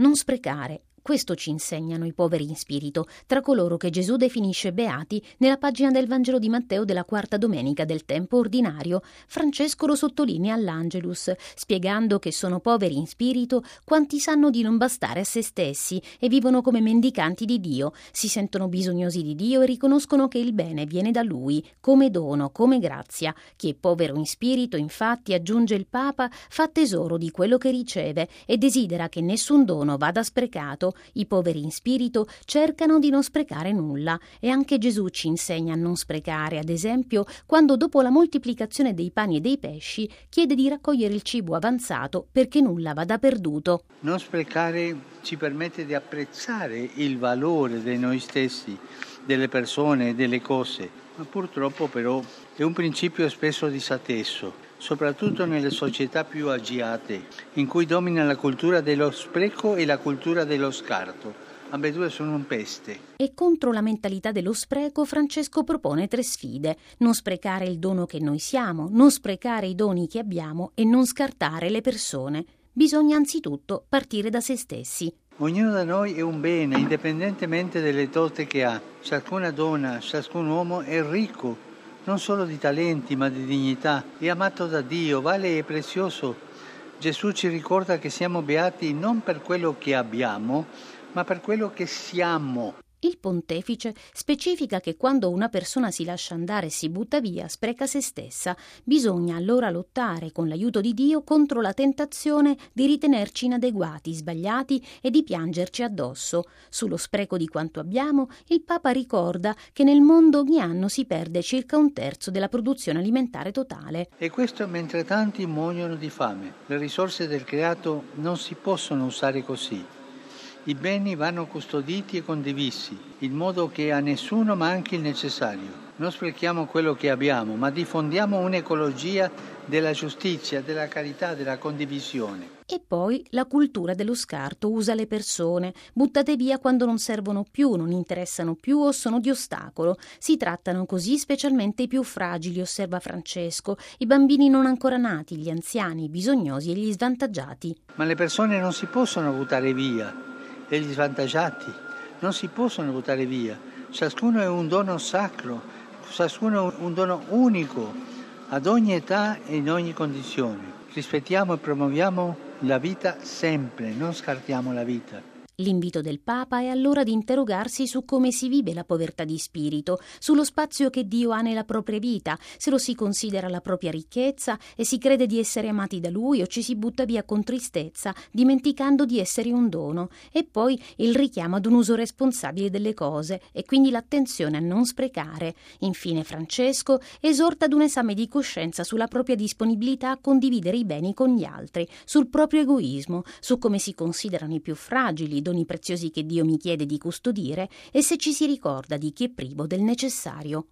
Non sprecare, questo ci insegnano i poveri in spirito, tra coloro che Gesù definisce beati nella pagina del Vangelo di Matteo della quarta domenica del tempo ordinario. Francesco lo sottolinea all'Angelus, spiegando che sono poveri in spirito quanti sanno di non bastare a se stessi e vivono come mendicanti di Dio, si sentono bisognosi di Dio e riconoscono che il bene viene da Lui, come dono, come grazia. Chi è povero in spirito, infatti, aggiunge il Papa, fa tesoro di quello che riceve e desidera che nessun dono vada sprecato i poveri in spirito cercano di non sprecare nulla e anche Gesù ci insegna a non sprecare, ad esempio, quando dopo la moltiplicazione dei pani e dei pesci chiede di raccogliere il cibo avanzato perché nulla vada perduto. Non sprecare ci permette di apprezzare il valore di noi stessi, delle persone e delle cose, ma purtroppo però è un principio spesso disatteso soprattutto nelle società più agiate, in cui domina la cultura dello spreco e la cultura dello scarto. Ambedue sono un peste. E contro la mentalità dello spreco Francesco propone tre sfide. Non sprecare il dono che noi siamo, non sprecare i doni che abbiamo e non scartare le persone. Bisogna anzitutto partire da se stessi. Ognuno da noi è un bene, indipendentemente dalle dote che ha. Ciascuna donna, ciascun uomo è ricco non solo di talenti ma di dignità, è amato da Dio, vale e prezioso. Gesù ci ricorda che siamo beati non per quello che abbiamo, ma per quello che siamo. Il pontefice specifica che quando una persona si lascia andare e si butta via, spreca se stessa. Bisogna allora lottare con l'aiuto di Dio contro la tentazione di ritenerci inadeguati, sbagliati e di piangerci addosso. Sullo spreco di quanto abbiamo, il Papa ricorda che nel mondo ogni anno si perde circa un terzo della produzione alimentare totale. E questo mentre tanti muoiono di fame. Le risorse del creato non si possono usare così. I beni vanno custoditi e condivisi, in modo che a nessuno manchi il necessario. Non sprechiamo quello che abbiamo, ma diffondiamo un'ecologia della giustizia, della carità, della condivisione. E poi la cultura dello scarto usa le persone, buttate via quando non servono più, non interessano più o sono di ostacolo. Si trattano così specialmente i più fragili, osserva Francesco, i bambini non ancora nati, gli anziani, i bisognosi e gli svantaggiati. Ma le persone non si possono buttare via e gli svantaggiati non si possono buttare via. Ciascuno è un dono sacro, ciascuno è un dono unico, ad ogni età e in ogni condizione. Rispettiamo e promuoviamo la vita sempre, non scartiamo la vita. L'invito del Papa è allora di interrogarsi su come si vive la povertà di spirito, sullo spazio che Dio ha nella propria vita, se lo si considera la propria ricchezza e si crede di essere amati da Lui o ci si butta via con tristezza, dimenticando di essere un dono, e poi il richiamo ad un uso responsabile delle cose e quindi l'attenzione a non sprecare. Infine Francesco esorta ad un esame di coscienza sulla propria disponibilità a condividere i beni con gli altri, sul proprio egoismo, su come si considerano i più fragili, doni preziosi che Dio mi chiede di custodire e se ci si ricorda di chi è privo del necessario.